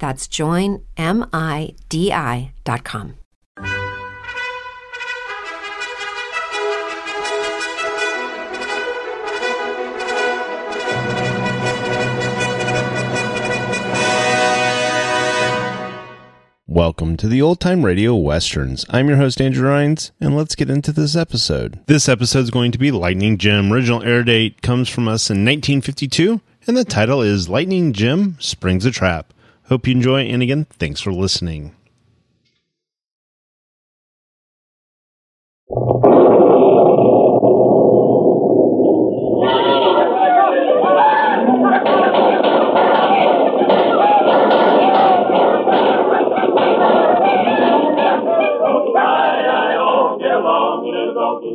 That's joinmidi.com. Welcome to the Old Time Radio Westerns. I'm your host, Andrew Rhynes, and let's get into this episode. This episode is going to be Lightning Jim. Original air date comes from us in 1952, and the title is Lightning Jim Springs a Trap. Hope you enjoy, and again, thanks for listening.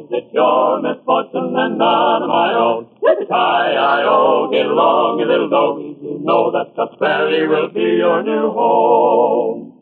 It's your misfortune and none of oh, my own. Yippee-ki-yi-o, get along, you little doggies. Know that Scotts Prairie will be your new home.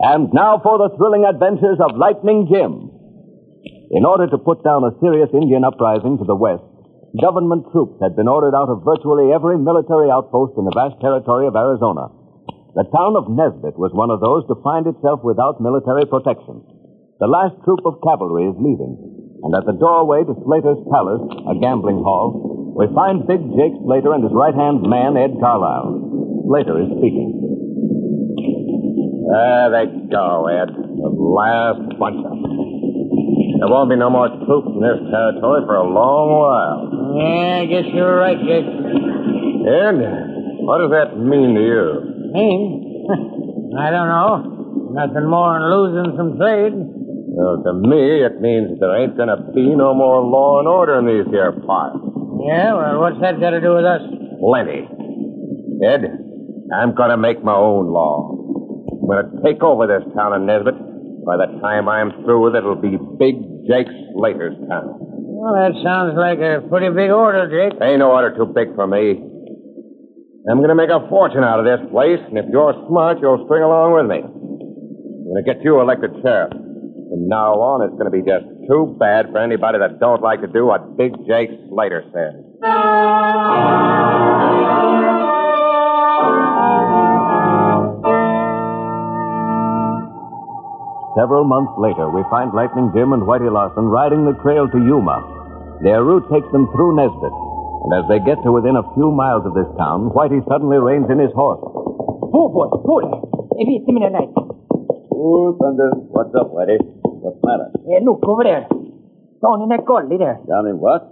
And now for the thrilling adventures of Lightning Jim. In order to put down a serious Indian uprising to the west, government troops had been ordered out of virtually every military outpost in the vast territory of Arizona. The town of Nesbit was one of those to find itself without military protection. The last troop of cavalry is leaving, and at the doorway to Slater's Palace, a gambling hall, we find Big Jake Slater and his right-hand man, Ed Carlisle. Slater is speaking. There they go, Ed. The last bunch of them. There won't be no more troops in this territory for a long while. Yeah, I guess you're right, Jake. Ed, what does that mean to you? Mean? I don't know. Nothing more than losing some trade. Well, to me, it means there ain't gonna be no more law and order in these here parts. Yeah, well, what's that got to do with us? Plenty. Ed, I'm gonna make my own law. I'm gonna take over this town of Nesbit. By the time I'm through with it, it'll be Big Jake Slater's town. Well, that sounds like a pretty big order, Jake. Ain't no order too big for me. I'm gonna make a fortune out of this place, and if you're smart, you'll string along with me. I'm gonna get you elected sheriff. From now on, it's gonna be just too bad for anybody that don't like to do what Big Jake Slater says. Several months later, we find Lightning Jim and Whitey Larson riding the trail to Yuma. Their route takes them through Nesbit. And as they get to within a few miles of this town, Whitey suddenly reins in his horse. Pull, boy, pull. Maybe it's him in the night. Oh, Thunder. What's up, Whitey? What's the matter? Yeah, look, over there. Down in that gully there. Down in what?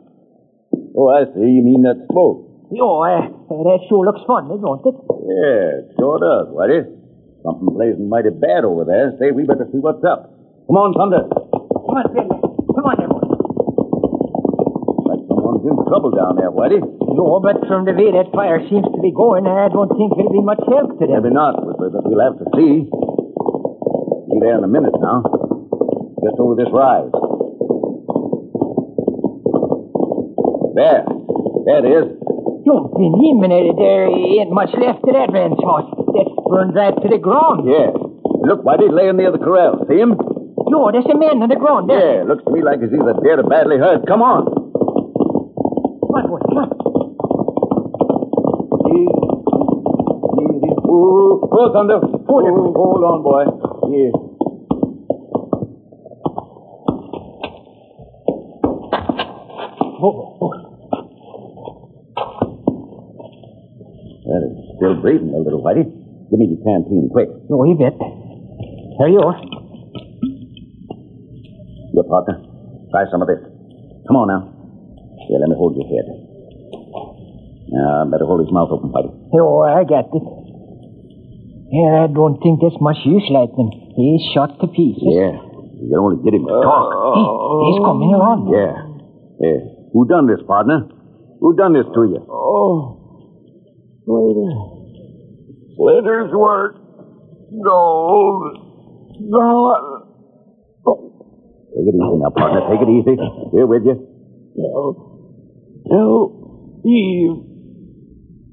Oh, I see. You mean that smoke? Yo, uh, that sure looks funny, don't it? Yeah, sure does, Whitey. Something blazing mighty bad over there. Say, we better see what's up. Come on, Thunder. Come on, Bill. Come on, there, boy. Like someone He's in trouble down there, Whitey. No, but from the way that fire seems to be going, I don't think there'll be much help today. Maybe not, but we'll have to see. Be there in a minute now. Just over this rise. There. There it is. Jumping him, there ain't much left of that ranch horse. That's burned right to the ground. Yeah. Look, Whitey, laying near the corral. See him? Yo, there's a man on the ground there. Yeah, looks to me like he's either dead or badly hurt. Come on. Come on, boy, come on. Oh, oh, Thunder. Hold, oh, hold on, boy. Yeah. Oh. it's still breathing a little, Whitey. Give me the canteen, quick. No, you bet. Here you are. Your partner. Try some of this. Come on now. Here, let me hold your head. Now, better hold his mouth open, buddy. Oh, I got it. Yeah, I don't think there's much use, Lightning. He's shot to pieces. Yeah. You can only get him to talk. Hey, he's coming around. Yeah. Yeah. Who done this, partner? Who done this to you? Oh. Slater. Slater's work. Gold. Gone. Take it easy now, partner. Take it easy. Here with you. No. No. Eve.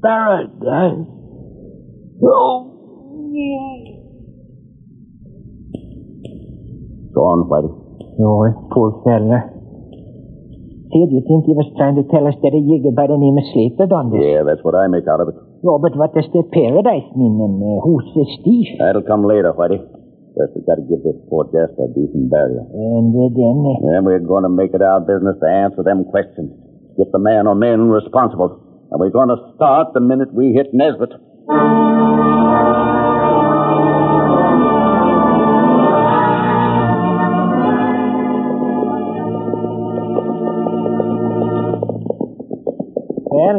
Paradise. No. Go on, Whitey. Oh, poor fella. Say, do you think he was trying to tell us that a jigger by the name of Slater done this? Yeah, that's what I make out of it. No, but what does the paradise mean, and uh, who's the Steve? That'll come later, Whitey. First, we've got to give this poor Jester a decent burial. And uh, then... Uh, Then we're going to make it our business to answer them questions. Get the man or men responsible. And we're going to start the minute we hit Nesbit.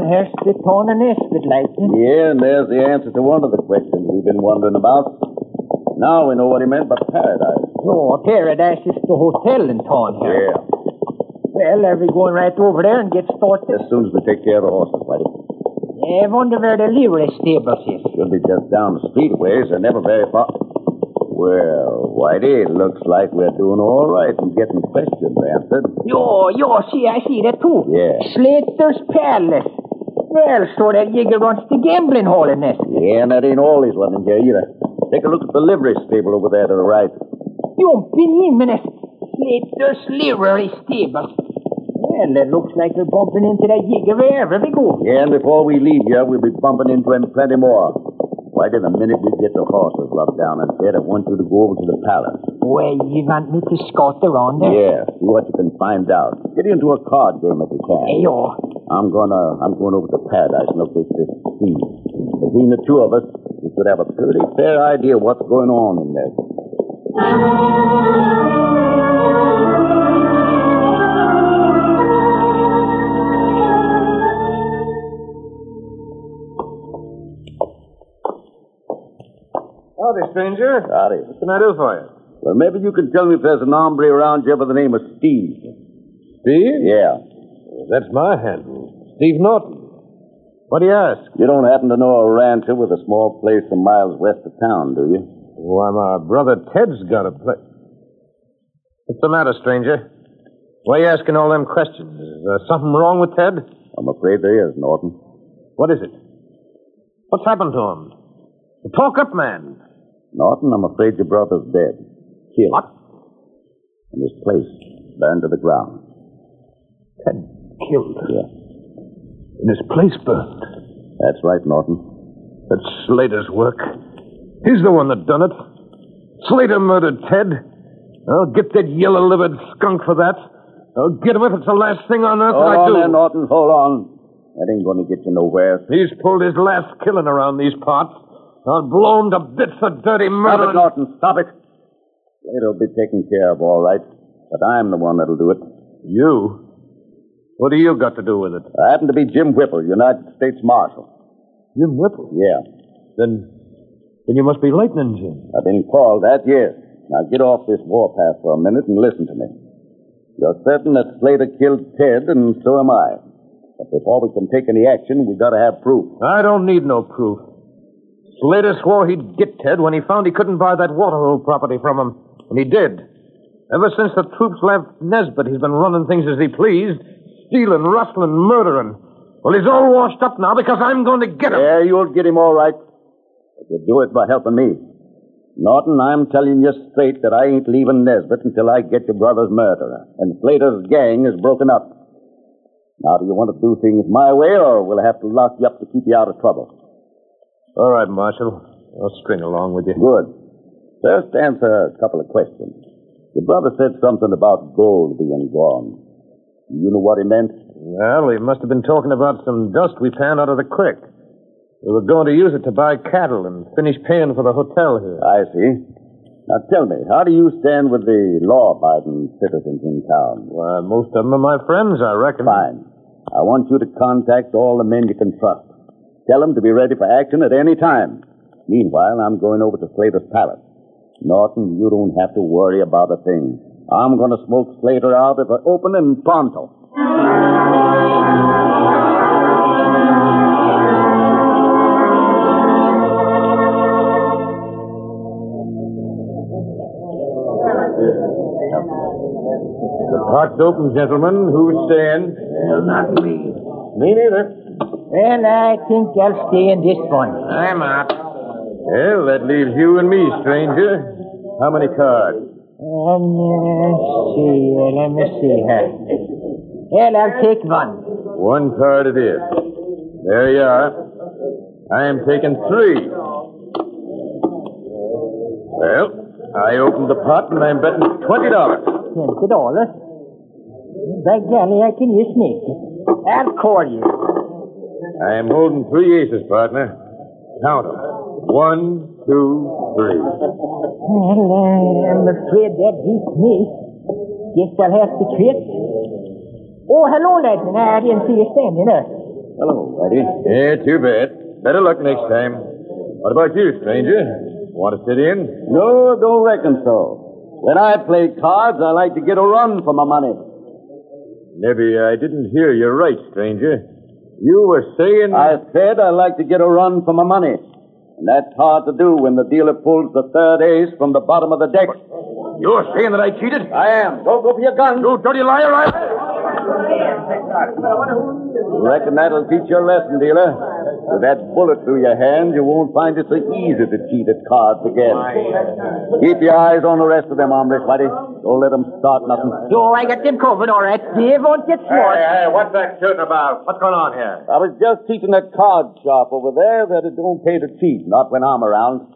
The and Lightning. Yeah, and there's the answer to one of the questions we've been wondering about. Now we know what he meant by paradise. Oh, paradise is the hotel in town here. Yeah. Well, are we going right over there and get started? As soon as we take care of the horses, Whitey. I wonder where the livery stables is. Should be just down the street ways. They're never very far. Well, Whitey, it looks like we're doing all right in getting questions answered. Yo, yo, see, I see that too. Yeah. Slater's Palace. Well, so that jigger runs the gambling hall in this. Yeah, and that ain't all he's running here either. Take a look at the livery stable over there to the right. Jumping him in a Slater's livery stable. Well, it looks like we're bumping into that jigger wherever we go. Yeah, and before we leave here, we'll be bumping into him plenty more. Whitey, the minute we get the horses rubbed down and fed, I want you to go over to the palace. Well, you want me to scout around there? Yeah, see what you can find out. Get into a card game if you can. Hey, yo. I'm gonna I'm going over to Paradise and look at this scene. Between the two of us, we should have a pretty fair idea what's going on in there. Howdy, stranger. Howdy. What can I do for you? Well, maybe you can tell me if there's an hombre around here by the name of Steve. Steve? Yeah. That's my handle. Steve Norton. What do you ask? You don't happen to know a rancher with a small place some miles west of town, do you? Why, my brother Ted's got a place. What's the matter, stranger? Why are you asking all them questions? Is there something wrong with Ted? I'm afraid there is, Norton. What is it? What's happened to him? The talk up, man. Norton, I'm afraid your brother's dead. Killed. What? And his place burned to the ground. Ted killed. Yeah. And his place burned. That's right, Norton. That's Slater's work. He's the one that done it. Slater murdered Ted. I'll get that yellow-livered skunk for that. I'll get him if it's the last thing on earth Hold I on do. there, Norton. Hold on. That ain't going to get you nowhere. He's pulled his last killing around these parts. Oh, I'll blow him to bits for dirty Stop murder. it, Norton. Stop it. Slater'll be taken care of all right. But I'm the one that'll do it. You? What do you got to do with it? I happen to be Jim Whipple, United States Marshal. Jim Whipple. Yeah. Then, then you must be Lightning Jim. I've been called that, yes. Now get off this warpath for a minute and listen to me. You're certain that Slater killed Ted, and so am I. But before we can take any action, we've gotta have proof. I don't need no proof. Slater swore he'd get Ted when he found he couldn't buy that Waterhole property from him. And he did. Ever since the troops left Nesbit, he's been running things as he pleased, stealing, rustling, murdering. Well, he's all washed up now because I'm going to get him. Yeah, you'll get him all right. But you do it by helping me. Norton, I'm telling you straight that I ain't leaving Nesbit until I get your brother's murderer. And Slater's gang is broken up. Now, do you want to do things my way, or we'll have to lock you up to keep you out of trouble? All right, Marshal. I'll string along with you. Good. First, answer a couple of questions. Your brother said something about gold being gone. You know what he meant? Well, he must have been talking about some dust we found out of the creek. We were going to use it to buy cattle and finish paying for the hotel here. I see. Now tell me, how do you stand with the law-abiding citizens in town? Well, most of them are my friends, I reckon. Fine. I want you to contact all the men you can trust. Tell them to be ready for action at any time. Meanwhile, I'm going over to Slater's palace. Norton, you don't have to worry about a thing. I'm going to smoke Slater out of the open and pronto. The pot's open, gentlemen. Who's staying? Well, not me. Me neither. Well, I think I'll stay in this one. I'm out. Well, that leaves you and me, stranger. How many cards? Um, me see, let me see here. Well, I'll take one. One card it is. There you are. I am taking three. Well, I opened the pot and I'm betting twenty dollars. Twenty dollars. By golly, I can use me. I'll call you. I am holding three aces, partner. Count 'em. One, two, three. Well, uh, I'm afraid that beats me. Guess I'll have to quit. Oh, hello, Lightning. I didn't see you standing up. Hello, Eddie. Yeah, too bad. Better luck next time. What about you, stranger? Want to sit in? No, don't reckon so. When I play cards, I like to get a run for my money. Maybe I didn't hear you right, stranger. You were saying. I said I like to get a run for my money. And that's hard to do when the dealer pulls the third ace from the bottom of the deck. You're saying that I cheated? I am. Don't go for your gun. You dirty liar! I... Reckon that'll teach you a lesson, dealer. With that bullet through your hand, you won't find it so easy to cheat at cards again. Keep your eyes on the rest of them, hombres, buddy. Don't let them start nothing. So I got them covered, all right. They won't get smart. hey, hey, what's that shooting about? What's going on here? I was just teaching a card shop over there that it don't pay to cheat, not when I'm around.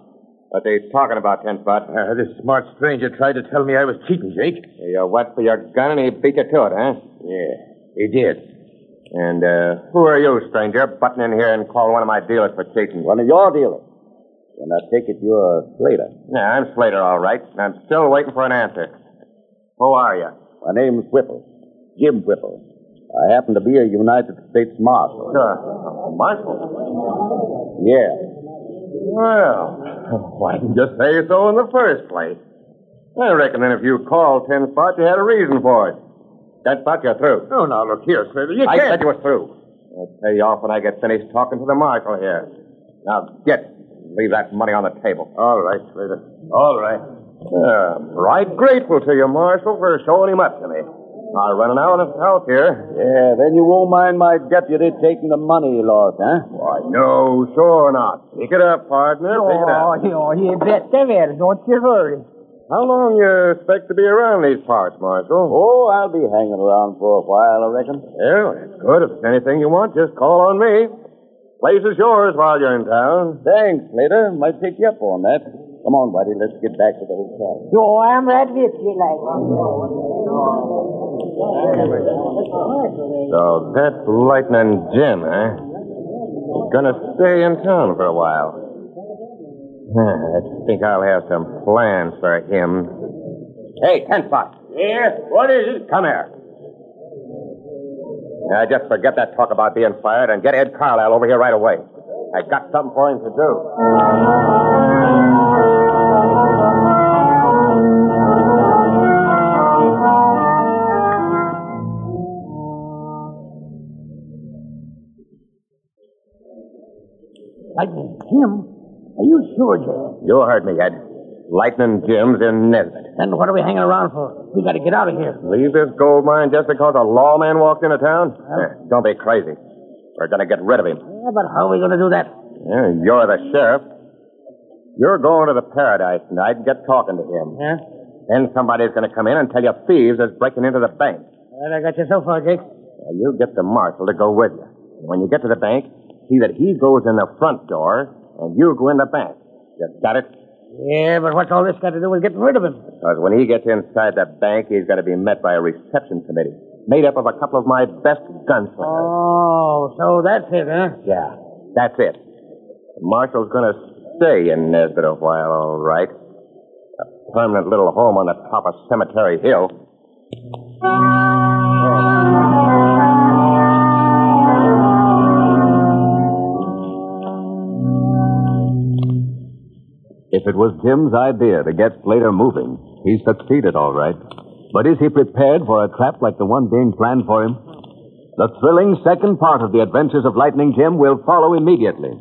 What they talking about, Ten Spot? Uh, this smart stranger tried to tell me I was cheating, Jake. You wet for your gun and he beat you to it, huh? Yeah, he did. And uh, who are you, stranger, butting in here and calling one of my dealers for cheating? One of your dealers. And I take it you're Slater. Yeah, I'm Slater, all right. And I'm still waiting for an answer. Who are you? My name's Whipple. Jim Whipple. I happen to be a United States Marshal. Uh, Marshal. Yeah. Well, why didn't you just say so in the first place? I reckon then if you called Ten Spot, you had a reason for it. Ten Spot, you're through. Oh, now look here, Slater. You I can't. said you were through. I'll pay you off when I get finished talking to the marshal here. Now get. Leave that money on the table. All right, Slater. All right. Yeah, right grateful to you, Marshal, for showing him up to me. I'll run an hour of house here. Yeah, then you won't mind my deputy taking the money he lost, huh? Oh, Why, no, sure not. Pick it up, partner. Pick it Oh, up. you, you bet I. Don't you worry. How long you expect to be around these parts, Marshal? Oh, I'll be hanging around for a while, I reckon. Well, it's good. If there's anything you want, just call on me. Place is yours while you're in town. Thanks, Slater. Might take you up on that. Come on, buddy. Let's get back to the hotel. So I'm right with you, like. So that's Lightning Jim, eh? Gonna stay in town for a while. I think I'll have some plans for him. Hey, Henfox. Yes? What is it? Come here. Now, just forget that talk about being fired and get Ed Carlisle over here right away. I got something for him to do. Lightning him. Are you sure, Jim? You heard me, Ed. Lightning Jim's in Nesbit. Then what are we hanging around for? We got to get out of here. Leave this gold mine just because a lawman walked into town? Eh, don't be crazy. We're going to get rid of him. Yeah, but how are we going to do that? Yeah, you're the sheriff. You're going to the paradise tonight and get talking to him. Yeah? Then somebody's going to come in and tell you thieves is breaking into the bank. Well, I got you so far, Jake. Now, you get the marshal to go with you. When you get to the bank, see that he goes in the front door and you go in the bank. You got it? Yeah, but what's all this got to do with getting rid of him? Because when he gets inside the bank, he's going to be met by a reception committee made up of a couple of my best gunslingers. Oh, so that's it, huh? Yeah, that's it. The marshal's going to stay in Nesbit a while, all right. A permanent little home on the top of Cemetery Hill. Oh. If it was Jim's idea to get Slater moving, he succeeded all right. But is he prepared for a trap like the one being planned for him? The thrilling second part of the adventures of Lightning Jim will follow immediately.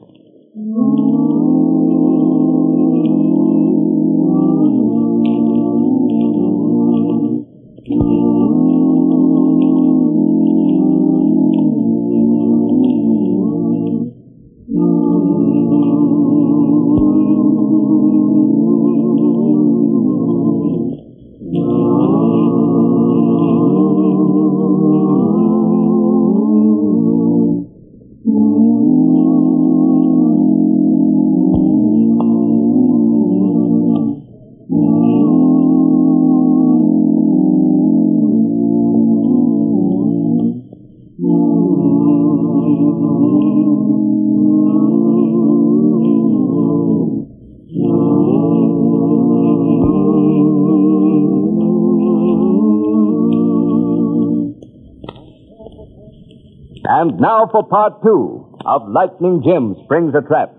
And now for part two of Lightning Jim Springs a Trap.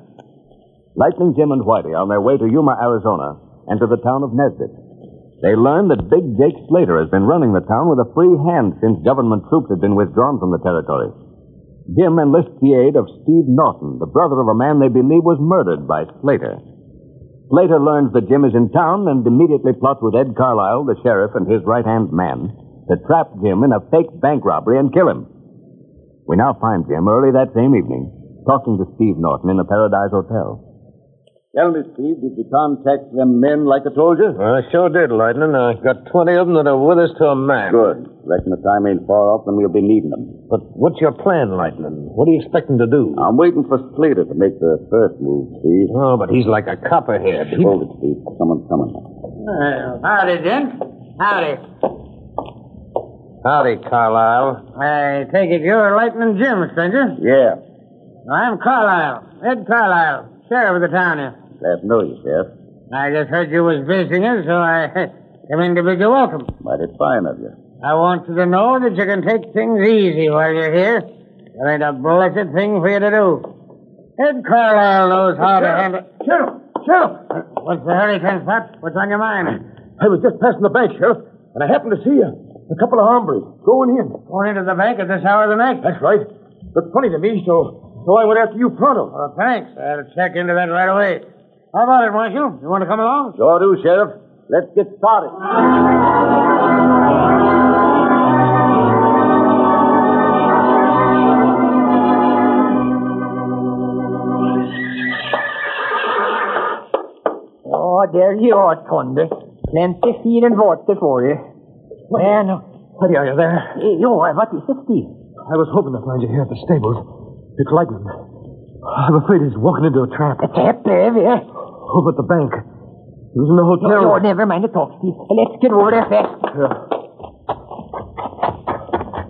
Lightning Jim and Whitey are on their way to Yuma, Arizona, and to the town of Nesbit. They learn that Big Jake Slater has been running the town with a free hand since government troops had been withdrawn from the territory. Jim enlists the aid of Steve Norton, the brother of a man they believe was murdered by Slater. Slater learns that Jim is in town and immediately plots with Ed Carlisle, the sheriff, and his right-hand man to trap Jim in a fake bank robbery and kill him. We now find Jim early that same evening talking to Steve Norton in the Paradise Hotel. Tell me, Steve, did you contact them men like I told you? I sure did, Lightning. I got 20 of them that are with us to a man. Good. Reckon the time ain't far off, then we'll be needing them. But what's your plan, Lightning? What are you expecting to do? I'm waiting for Slater to make the first move, Steve. Oh, but he's like a copperhead. He... Hold it, Steve. Someone's coming. Well, howdy, gents. Howdy. Howdy, Carlisle. I take it you're Lightning Jim, stranger. Yeah. I'm Carlisle. Ed Carlisle, sheriff of the town here. Glad to know you, Sheriff. I just heard you was visiting us, so I came in to bid you welcome. Mighty fine of you. I want you to know that you can take things easy while you're here. There ain't a blessed thing for you to do. Ed Carlisle knows how to handle... Sheriff! Sheriff! What's the hurry, Spot? What's on your mind? I was just passing the bank, Sheriff, and I happened to see you. A couple of hombres going in. Going into the bank at this hour of the night? That's right. Looked funny to me, so so I went after you pronto. Well, thanks. I'll check into that right away. How about it, Marshal? You want to come along? Sure do, Sheriff. Let's get started. Oh, there you are, Thunder. Plenty feed and water for you. Man, What are you there? jo, what is it, Steve? I was hoping to find you here at the stables. It's Lightning. I'm afraid he's walking into a trap. A trap there, yeah. Over at the bank. He was in the hotel. No, never mind the talk, Steve. Let's get over there fast. Yeah.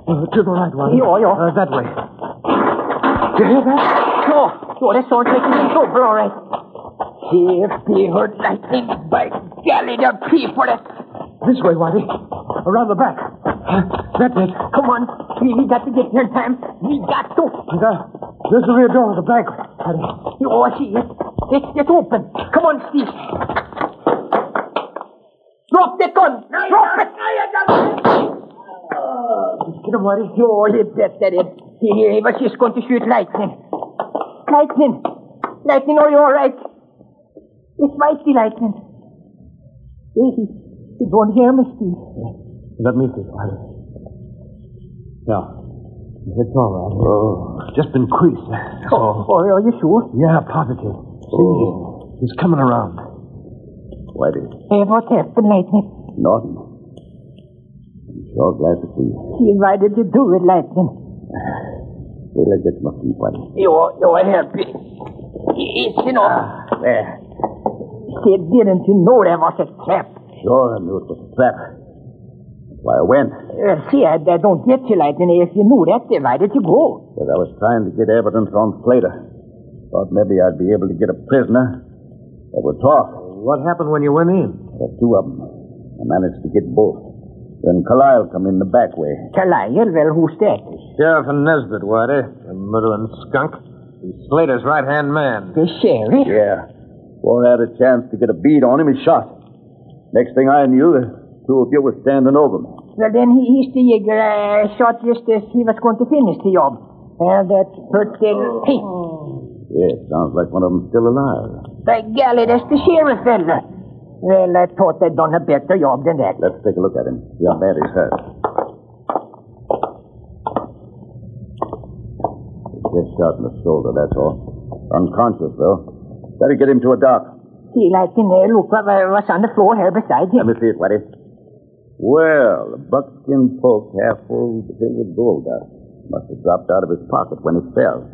Uh, to the right, one. Yeah, yeah. Uh, that way. Do You hear that? Oh, oh, that sounds like it's trouble, all right. If they heard lightning, by golly, pay for it. This way, Whitey. Around the back. That's it. Come on. We, we got to get here in time. We got to. There's the rear door of the. Whitey. Oh, I see it. It's, it's open. Come on, Steve. Drop the gun. Drop it. Get him, Whitey. Oh, You're bet that it. He, he was just going to shoot lightning. Lightning. Lightning, are you all right? It's mighty lightning. Hey, he, he don't hear me, Steve. Let me see, Whitey. Yeah. It's all right. Oh, just been creased. Oh, oh, are you sure? Yeah, positive. See, oh. he's coming around. Whitey, Hey, what happened, Lightning? Norton. I'm sure glad to see you. See, why did you do it, Lightning? Wait till I get my feet, Whitey. You're, you're happy. It's enough. There. See, didn't you know there was a trap? Sure, I knew it was a trap. That's why I went. Uh, see, I, I don't get you, Lightning. Er if you knew that, then why did you go? Because I was trying to get evidence on Slater. Thought maybe I'd be able to get a prisoner that would talk. What happened when you went in? There were two of them. I managed to get both. Then Carlisle come in the back way. Carlisle, well, who's that? Sheriff and Nesbit, Whitey. Eh? The murdering skunk. He's Slater's right-hand man. The sheriff? Yeah. Before I had a chance to get a bead on him, he shot. Next thing I knew, the two of you were standing over me. Well, then he, he's the jigger. I uh, shot just as he was going to finish the job. And that hurt the... Oh. Hey, Yeah, it sounds like one of them still alive. by golly, that's the sheriff fella. Well, I thought they'd done a better job than that. Let's take a look at him. See how bad he's hurt. He's just shot in the shoulder, that's all. Unconscious, though. Better get him to a doc. See, like in there, look uh, what was on the floor here beside him. Let me see it, Whitey. Well, the buckskin poke half full filled with gold dust. Must have dropped out of his pocket when he fell.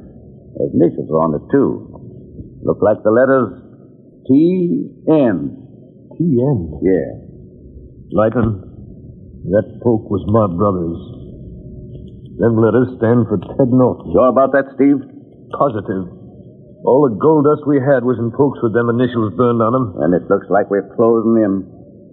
There's initials on it, too. Look like the letters T-N. T.N. Yeah. Lighton, that poke was my brother's. Them letters stand for Ted Norton. Sure about that, Steve? Positive. All the gold dust we had was in pokes with them initials burned on them. And it looks like we're closing in.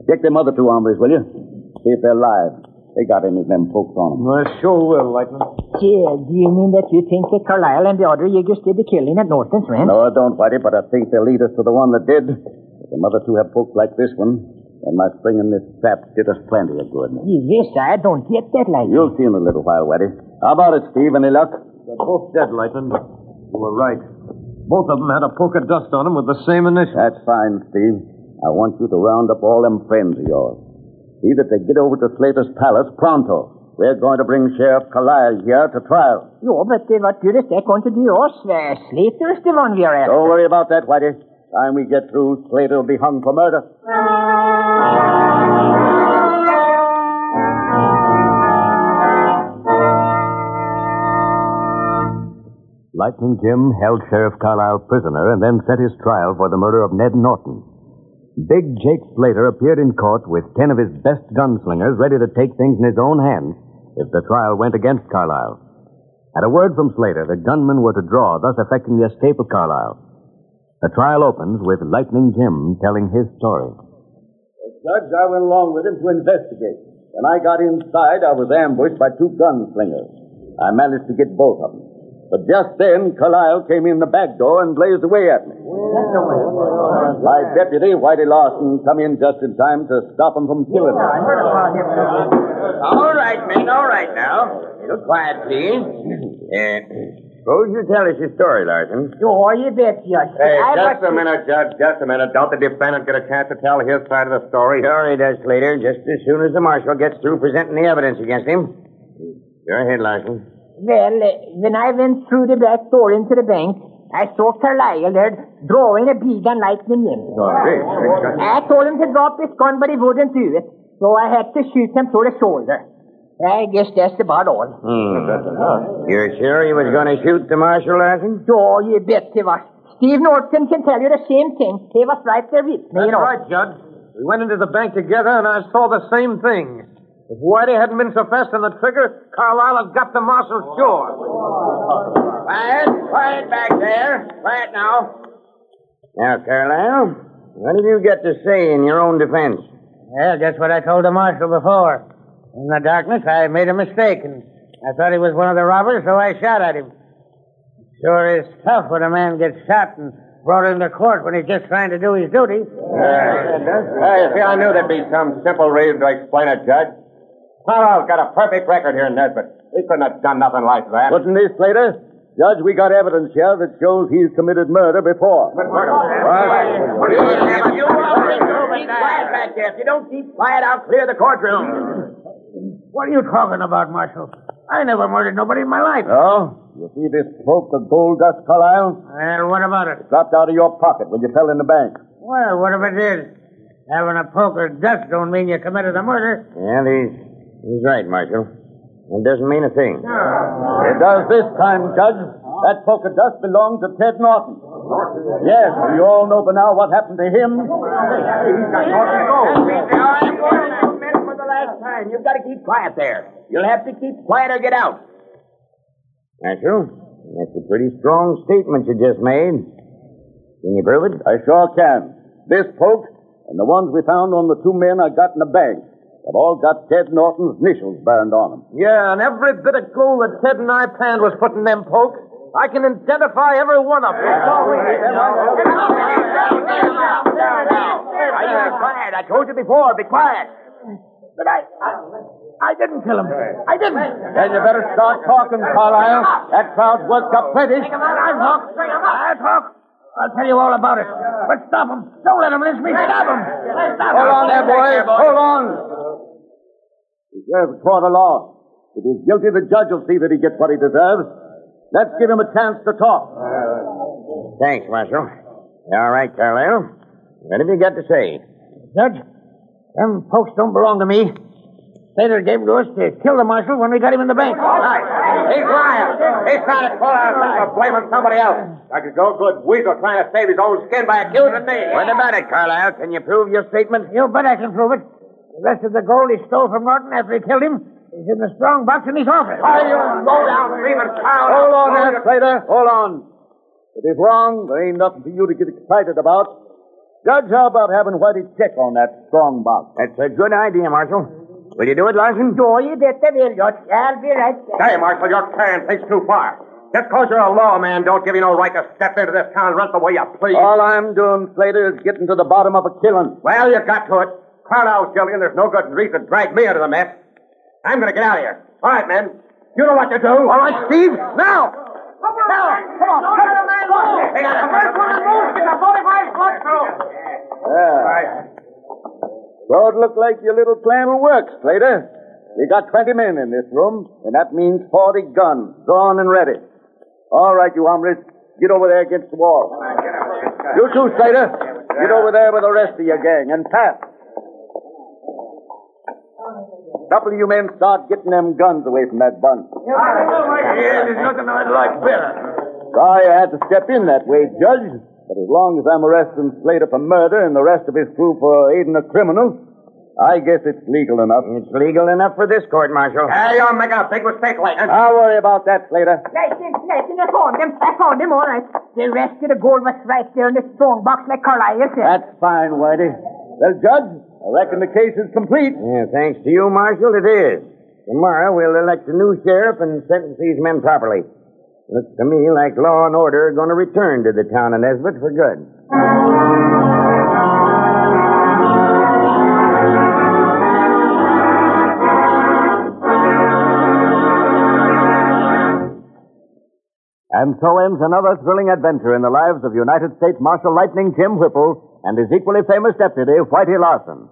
Check them other two hombres, will you? See if they're live. They got any of them pokes on them. I sure will, Lighton. Yeah, do you mean that you think that Carlisle and the other jiggers did the killing at Norton's ranch? No, I don't, Whitey, but I think they'll lead us to the one that did. If the other two have pokes like this one, then my spring in this trap did us plenty of good. Yes, I don't get that, like. You'll see in a little while, Whitey. How about it, Steve? Any luck? They're both dead, Lighton. You were right. Both of them had a poke of dust on them with the same initials. That's fine, Steve. I want you to round up all them friends of yours. See that they get over to Slater's Palace pronto. We're going to bring Sheriff Carlisle here to trial. No, but uh, what good is that going to do us? Uh, Slater's the one we are after. Don't worry about that, Whitey. Time we get through, Slater will be hung for murder. Lightning Jim held Sheriff Carlisle prisoner and then set his trial for the murder of Ned Norton. Big Jake Slater appeared in court with ten of his best gunslingers ready to take things in his own hands if the trial went against Carlisle. At a word from Slater, the gunmen were to draw, thus affecting the escape of Carlisle. The trial opens with Lightning Jim telling his story. Judge, I went along with him to investigate. When I got inside, I was ambushed by two gunslingers. I managed to get both of them. But just then, Carlisle came in the back door and blazed away at me. My deputy, Whitey Larson, come in just in time to stop him from killing me. I heard him. All right, men, all right now. Little quiet, please. Uh, suppose you tell us your story, Larson. Oh, you bet, Judge. Hey, I just got a to- minute, Judge, just a minute. Don't the defendant get a chance to tell his side of the story? Sure he does, Slater, just as soon as the marshal gets through presenting the evidence against him. Go ahead, Larson. Well, uh, when I went through the back door into the bank, I saw Carlisle there drawing a bead on Lightning Jim. I told him to drop his gun, but he wouldn't do it. So I had to shoot him through the shoulder. I guess that's about all. Hmm. You're sure he was going to shoot the marshal, Larson? Oh, you bet he was. Steve Norton can tell you the same thing. He was right there with me, That's you know. right, Judge. We went into the bank together, and I saw the same thing. If Whitey hadn't been so fast on the trigger, Carlisle had got the marshal sure. Quiet, quiet back there. Quiet now. Now, Carlisle, what did you get to say in your own defense? Well, just what I told the marshal before. In the darkness, I made a mistake, and I thought he was one of the robbers, so I shot at him. Sure is tough when a man gets shot and brought into court when he's just trying to do his duty. Uh, hey, see, I knew there'd be some simple reason to explain it, Judge. Carlisle's got a perfect record here in Nesbit. He couldn't have done nothing like that. Couldn't he, Slater? Judge, we got evidence here that shows he's committed murder before. But murder. You keep quiet back there. If you don't keep quiet, I'll clear the courtroom. What are you talking about, Marshal? I never murdered nobody in my life. Oh? You see this poke of gold dust, Carlisle? Well, what about it? Dropped out of your pocket when you fell in the bank. Well, what if it did? Having a poker of dust don't mean you committed a murder. Yeah, he's, he's right, Marshal. It doesn't mean a thing. It does this time, Judge. That poke of dust belonged to Ted Norton. Yes, we all know by now what happened to him. I'm going to men for the last time. You've got to keep quiet there. You'll have to keep quiet or get out. Marshal, that's a pretty strong statement you just made. Can you prove it? I sure can. This poke and the ones we found on the two men I got in the bank have all got Ted Norton's initials burned on them. Yeah, and every bit of gold that Ted and I planned was put in them pokes. I can identify every one of them. Are you quiet? I told you before, be quiet. But I, I, I didn't kill him. I didn't. Then you better start talking, Carlisle. That crowd's worked up plenty. I'll talk. I'll talk. I'll tell you all about it. But stop him. Don't let him lynch me. Stop him. Stop Hold him. on there, boys. Hold on. He deserves a court of law. If he's guilty, the judge will see that he gets what he deserves. Let's give him a chance to talk. Thanks, Marshal. All right, Carlisle. What have you got to say? Judge, them folks don't belong to me. Slater gave them to us to kill the marshal when we got him in the bank. All right. He's lying. He's trying to pull out of blaming somebody else. Like a no good weasel trying to save his own skin by accusing me. What about it, Carlisle? Can you prove your statement? You bet I can prove it. The rest of the gold he stole from Norton after he killed him is in the strong box in his office. Why, you low down thieving cow. Hold on there, Slater. Hold on. If he's wrong, there ain't nothing for you to get excited about. Judge, how about having Whitey check on that strong box? That's a good idea, Marshal. Will you do it, Larson? Do you bet I will, Judge. I'll be right there. Hey, Marshal, you're carrying things too far. Just because you're a lawman don't give you no right to step into this town and run the way you please. All I'm doing, Slater, is getting to the bottom of a killing. Well, you got to it. Carlisle's guilty, and there's no good reason to drag me into the mess. I'm going to get out of here. All right, men. You know what to do. All right, Steve. Now. Come on, come on, cut it a man loose. Hey, the first one to move gets a 45 blood through. Yeah. So it looked like your little plan will work, Slater. You got 20 men in this room, and that means 40 guns, drawn and ready. All right, you hombres, get over there against the wall. You too, Slater. Get over there with the rest of your gang, and pass. A couple of you men start getting them guns away from that bunch. Yeah, there's nothing I'd like better. Sorry I had to step in that way, Judge. But as long as I'm arresting Slater for murder and the rest of his crew for aiding a criminal, I guess it's legal enough. It's legal enough for this court, Marshal. Hey, you're making a big mistake, Layton. I'll worry about that, Slater. Listen, listen, I found him. I found him, all right. The rest of the gold was right there in the strong box like Carlisle said. That's fine, Whitey. Well, Judge, I reckon the case is complete. Yeah, thanks to you, Marshal, it is. Tomorrow we'll elect a new sheriff and sentence these men properly. Looks to me like law and order are going to return to the town of Nesbit for good. And so ends another thrilling adventure in the lives of United States Marshal Lightning Jim Whipple and his equally famous deputy, Whitey Larson.